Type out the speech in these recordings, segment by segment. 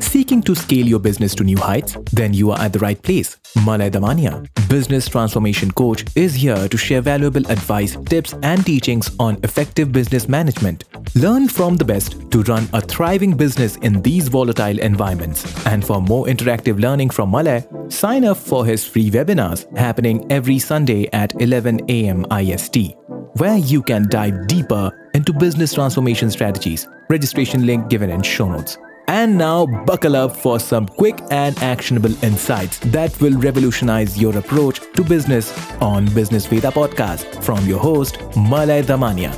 Seeking to scale your business to new heights? Then you are at the right place. Malay Damania, business transformation coach, is here to share valuable advice, tips, and teachings on effective business management. Learn from the best to run a thriving business in these volatile environments. And for more interactive learning from Malay, sign up for his free webinars happening every Sunday at 11 a.m. IST, where you can dive deeper into business transformation strategies. Registration link given in show notes. And now, buckle up for some quick and actionable insights that will revolutionize your approach to business on Business Veda podcast from your host, Malay Damania.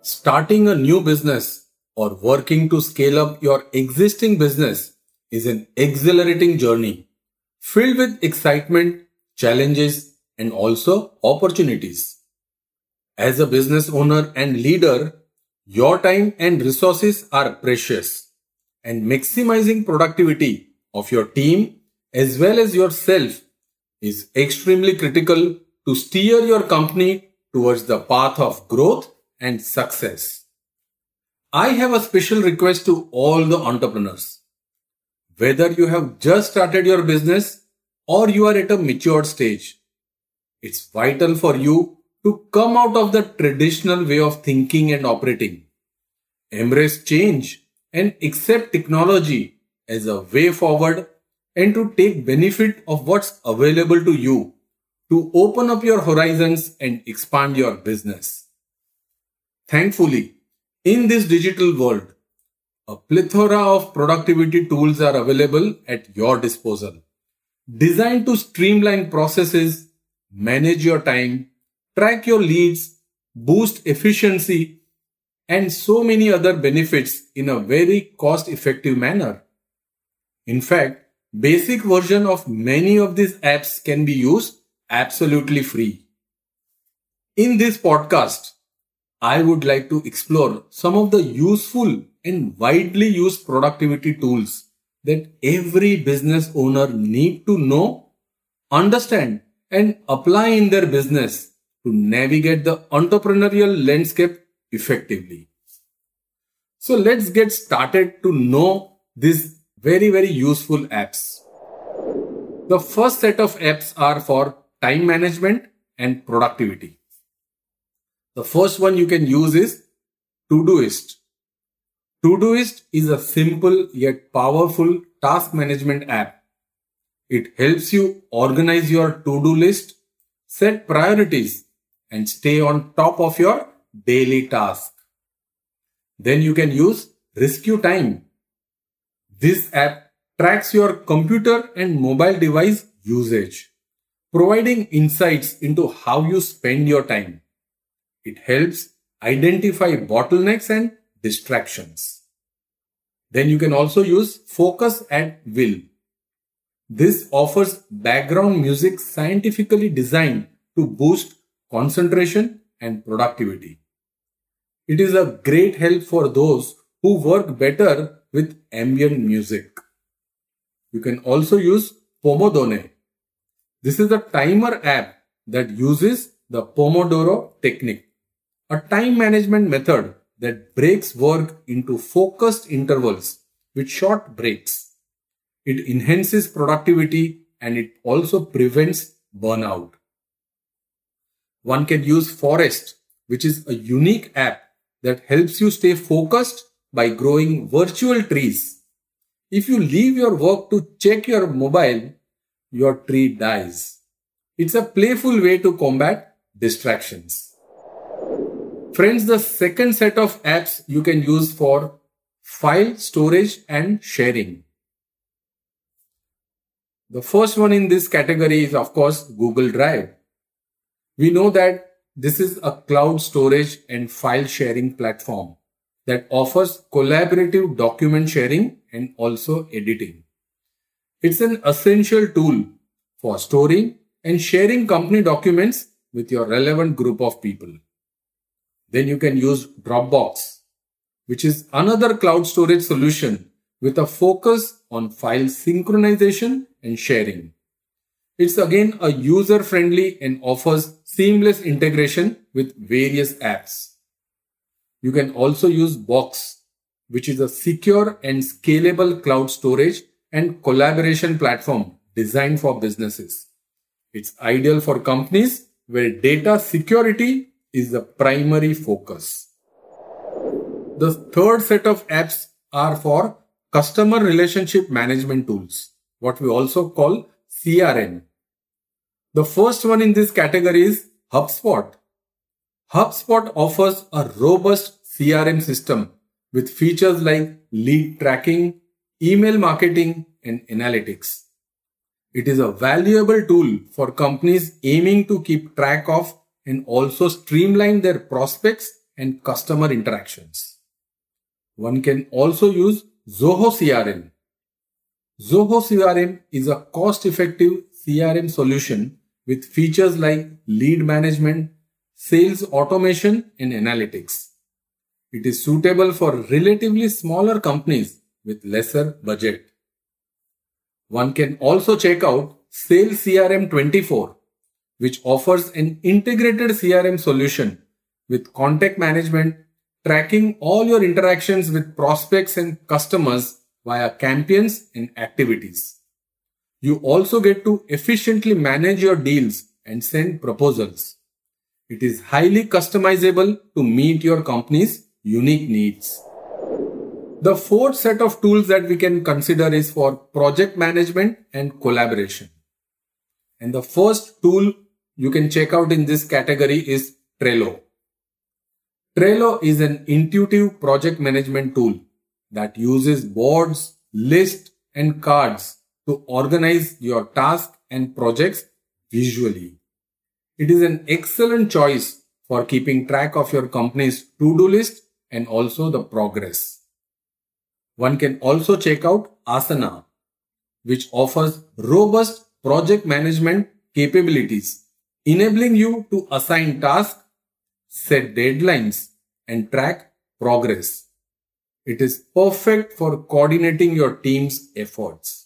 Starting a new business or working to scale up your existing business is an exhilarating journey filled with excitement, challenges, and also opportunities. As a business owner and leader, your time and resources are precious and maximizing productivity of your team as well as yourself is extremely critical to steer your company towards the path of growth and success. I have a special request to all the entrepreneurs. Whether you have just started your business or you are at a matured stage, it's vital for you to come out of the traditional way of thinking and operating. Embrace change and accept technology as a way forward and to take benefit of what's available to you to open up your horizons and expand your business. Thankfully, in this digital world, a plethora of productivity tools are available at your disposal, designed to streamline processes, manage your time, track your leads, boost efficiency, and so many other benefits in a very cost effective manner. In fact, basic version of many of these apps can be used absolutely free. In this podcast, I would like to explore some of the useful and widely used productivity tools that every business owner need to know, understand and apply in their business to navigate the entrepreneurial landscape effectively. So let's get started to know these very, very useful apps. The first set of apps are for time management and productivity. The first one you can use is Todoist. Todoist is a simple yet powerful task management app. It helps you organize your to-do list, set priorities, and stay on top of your daily task. Then you can use Rescue Time. This app tracks your computer and mobile device usage, providing insights into how you spend your time. It helps identify bottlenecks and distractions. Then you can also use focus at will. This offers background music scientifically designed to boost concentration and productivity. It is a great help for those who work better with ambient music. You can also use Pomodone. This is a timer app that uses the Pomodoro technique a time management method that breaks work into focused intervals with short breaks. It enhances productivity and it also prevents burnout. One can use Forest, which is a unique app that helps you stay focused by growing virtual trees. If you leave your work to check your mobile, your tree dies. It's a playful way to combat distractions. Friends, the second set of apps you can use for file storage and sharing. The first one in this category is of course Google Drive. We know that this is a cloud storage and file sharing platform that offers collaborative document sharing and also editing. It's an essential tool for storing and sharing company documents with your relevant group of people. Then you can use Dropbox, which is another cloud storage solution with a focus on file synchronization and sharing. It's again a user friendly and offers seamless integration with various apps. you can also use Box, which is a secure and scalable cloud storage and collaboration platform designed for businesses. It's ideal for companies where data security is the primary focus. The third set of apps are for customer relationship management tools, what we also call CRM. The first one in this category is HubSpot. HubSpot offers a robust CRM system with features like lead tracking, email marketing, and analytics. It is a valuable tool for companies aiming to keep track of and also streamline their prospects and customer interactions. One can also use Zoho CRM. Zoho CRM is a cost effective CRM solution with features like lead management, sales automation, and analytics. It is suitable for relatively smaller companies with lesser budget. One can also check out Sales CRM 24, which offers an integrated CRM solution with contact management, tracking all your interactions with prospects and customers via campaigns and activities. You also get to efficiently manage your deals and send proposals. It is highly customizable to meet your company's unique needs. The fourth set of tools that we can consider is for project management and collaboration. And the first tool you can check out in this category is Trello. Trello is an intuitive project management tool that uses boards, lists, and cards to organize your tasks and projects visually. It is an excellent choice for keeping track of your company's to-do list and also the progress. One can also check out Asana, which offers robust project management capabilities, enabling you to assign tasks, set deadlines, and track progress. It is perfect for coordinating your team's efforts.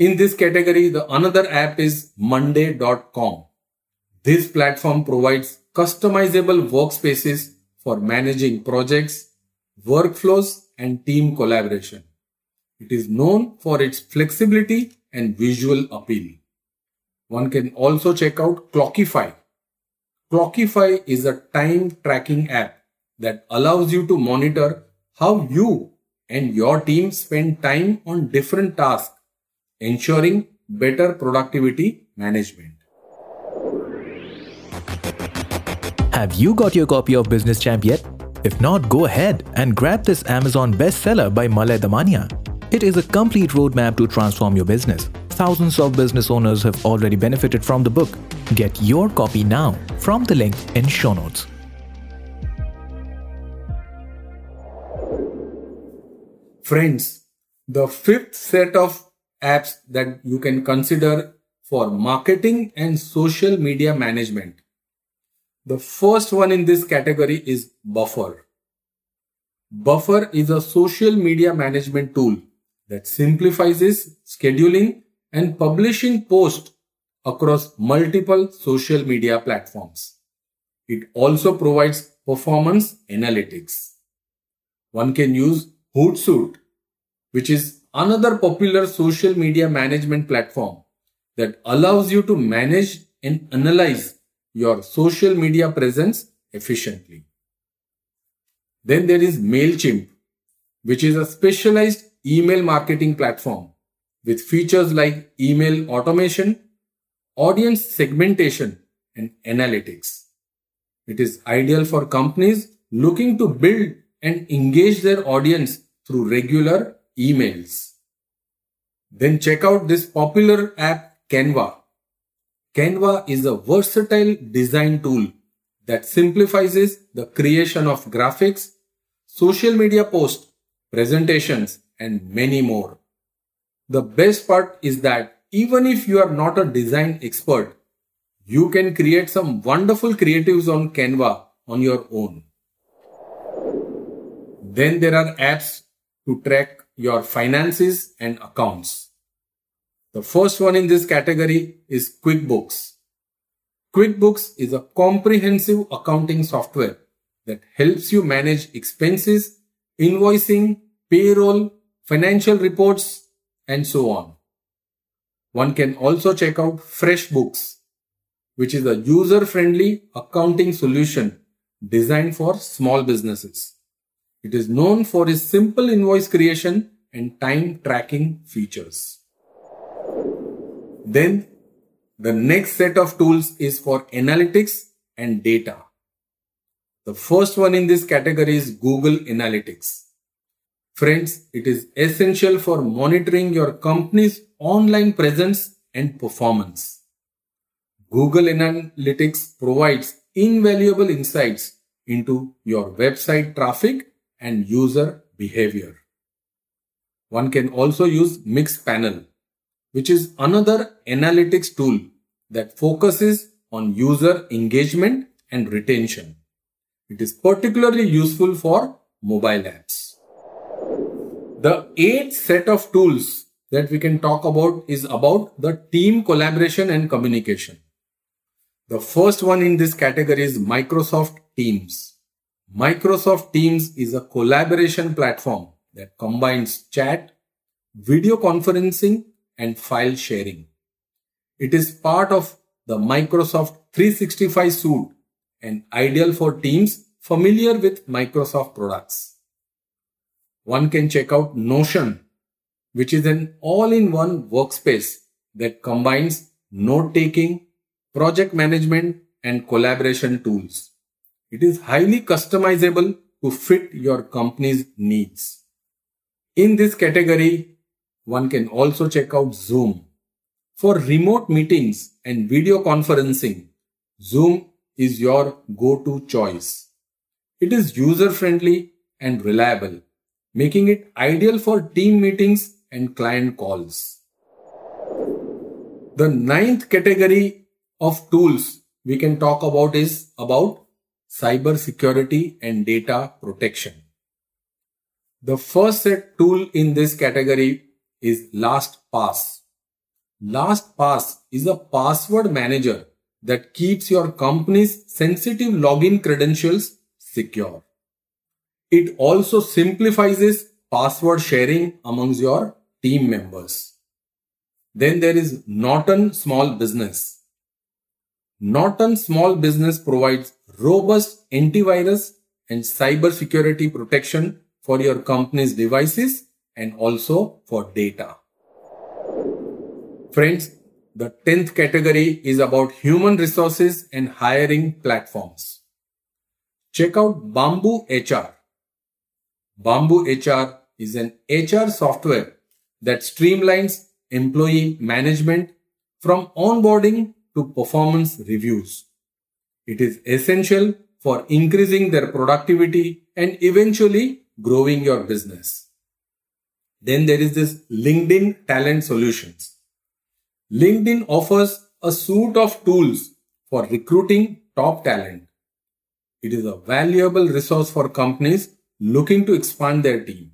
In this category, the another app is monday.com. This platform provides customizable workspaces for managing projects, workflows, and team collaboration. It is known for its flexibility and visual appeal. One can also check out Clockify. Clockify is a time tracking app that allows you to monitor how you and your team spend time on different tasks, ensuring better productivity management. Have you got your copy of Business Champ yet? If not, go ahead and grab this Amazon bestseller by Malay Damania. It is a complete roadmap to transform your business. Thousands of business owners have already benefited from the book. Get your copy now from the link in show notes. Friends, the fifth set of apps that you can consider for marketing and social media management. The first one in this category is Buffer. Buffer is a social media management tool that simplifies scheduling and publishing posts across multiple social media platforms. It also provides performance analytics. One can use Hootsuite, which is another popular social media management platform that allows you to manage and analyze your social media presence efficiently. Then there is MailChimp, which is a specialized email marketing platform with features like email automation, audience segmentation, and analytics. It is ideal for companies looking to build and engage their audience through regular emails. Then check out this popular app Canva. Canva is a versatile design tool that simplifies the creation of graphics, social media posts, presentations, and many more. The best part is that even if you are not a design expert, you can create some wonderful creatives on Canva on your own. Then there are apps to track your finances and accounts. The first one in this category is QuickBooks. QuickBooks is a comprehensive accounting software that helps you manage expenses, invoicing, payroll, financial reports, and so on. One can also check out FreshBooks, which is a user friendly accounting solution designed for small businesses. It is known for its simple invoice creation and time tracking features. Then the next set of tools is for analytics and data. The first one in this category is Google Analytics. Friends, it is essential for monitoring your company's online presence and performance. Google Analytics provides invaluable insights into your website traffic and user behavior. One can also use Mixpanel, which is another analytics tool that focuses on user engagement and retention. It is particularly useful for mobile apps. The eighth set of tools that we can talk about is about the team collaboration and communication. The first one in this category is Microsoft Teams. Microsoft Teams is a collaboration platform that combines chat, video conferencing, and file sharing. It is part of the Microsoft 365 suite and ideal for teams familiar with Microsoft products. One can check out Notion which is an all-in-one workspace that combines note-taking, project management, and collaboration tools. It is highly customizable to fit your company's needs. In this category, one can also check out Zoom. For remote meetings and video conferencing, Zoom is your go-to choice. It is user-friendly and reliable, making it ideal for team meetings and client calls. The ninth category of tools we can talk about is about cyber security and data protection. The first set tool in this category is LastPass. LastPass is a password manager that keeps your company's sensitive login credentials secure. It also simplifies password sharing amongst your team members. Then there is Norton Small Business. Norton Small Business provides robust antivirus and cyber security protection for your company's devices and also for data. Friends, the 10th category is about human resources and hiring platforms. Check out Bamboo HR. Bamboo HR is an HR software that streamlines employee management from onboarding to performance reviews. It is essential for increasing their productivity and eventually growing your business. Then there is this LinkedIn Talent Solutions. LinkedIn offers a suite of tools for recruiting top talent. It is a valuable resource for companies looking to expand their team.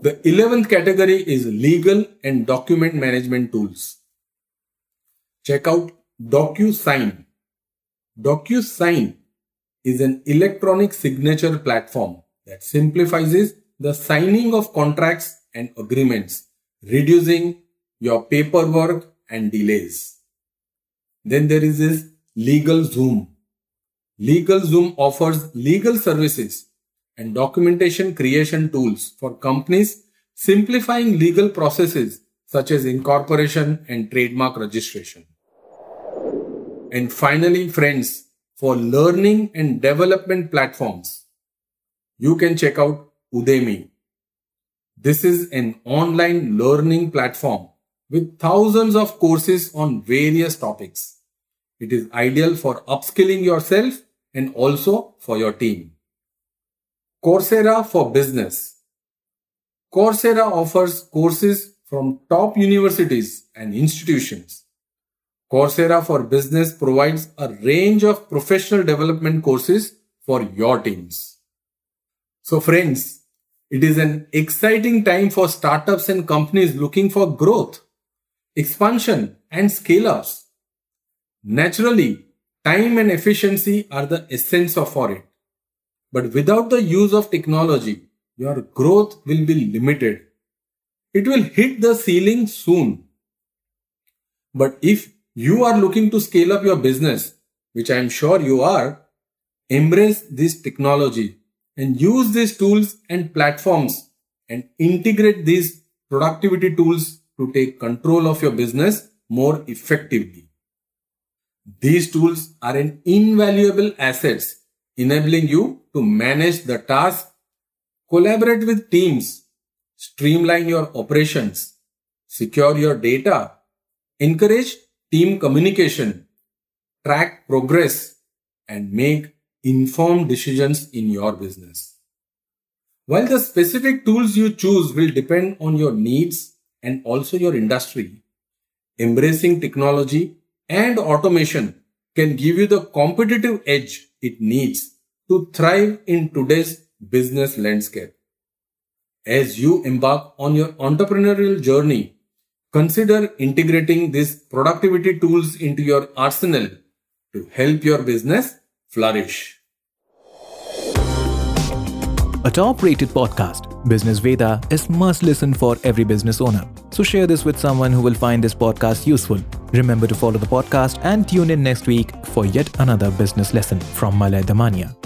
The 11th category is legal and document management tools. Check out DocuSign. DocuSign is an electronic signature platform that simplifies the signing of contracts and agreements, reducing your paperwork and delays. Then there is this LegalZoom. LegalZoom offers legal services and documentation creation tools for companies simplifying legal processes such as incorporation and trademark registration. And finally, friends, for learning and development platforms, you can check out Udemy. This is an online learning platform with thousands of courses on various topics. It is ideal for upskilling yourself and also for your team. Coursera for Business. Coursera offers courses from top universities and institutions. Coursera for Business provides a range of professional development courses for your teams. So friends, it is an exciting time for startups and companies looking for growth, expansion and scale ups. Naturally, time and efficiency are the essence of for it. But without the use of technology, your growth will be limited. It will hit the ceiling soon. But if you are looking to scale up your business, which I am sure you are, embrace this technology and use these tools and platforms and integrate these productivity tools to take control of your business more effectively. These tools are an invaluable assets enabling you to manage the task, collaborate with teams, streamline your operations, secure your data, encourage team communication, track progress, and make informed decisions in your business. While the specific tools you choose will depend on your needs and also your industry, embracing technology and automation can give you the competitive edge it needs to thrive in today's business landscape. As you embark on your entrepreneurial journey, consider integrating these productivity tools into your arsenal to help your business flourish. A top rated podcast, Business Veda, is must listen for every business owner. So share this with someone who will find this podcast useful. Remember to follow the podcast and tune in next week for yet another business lesson from Malay Damania.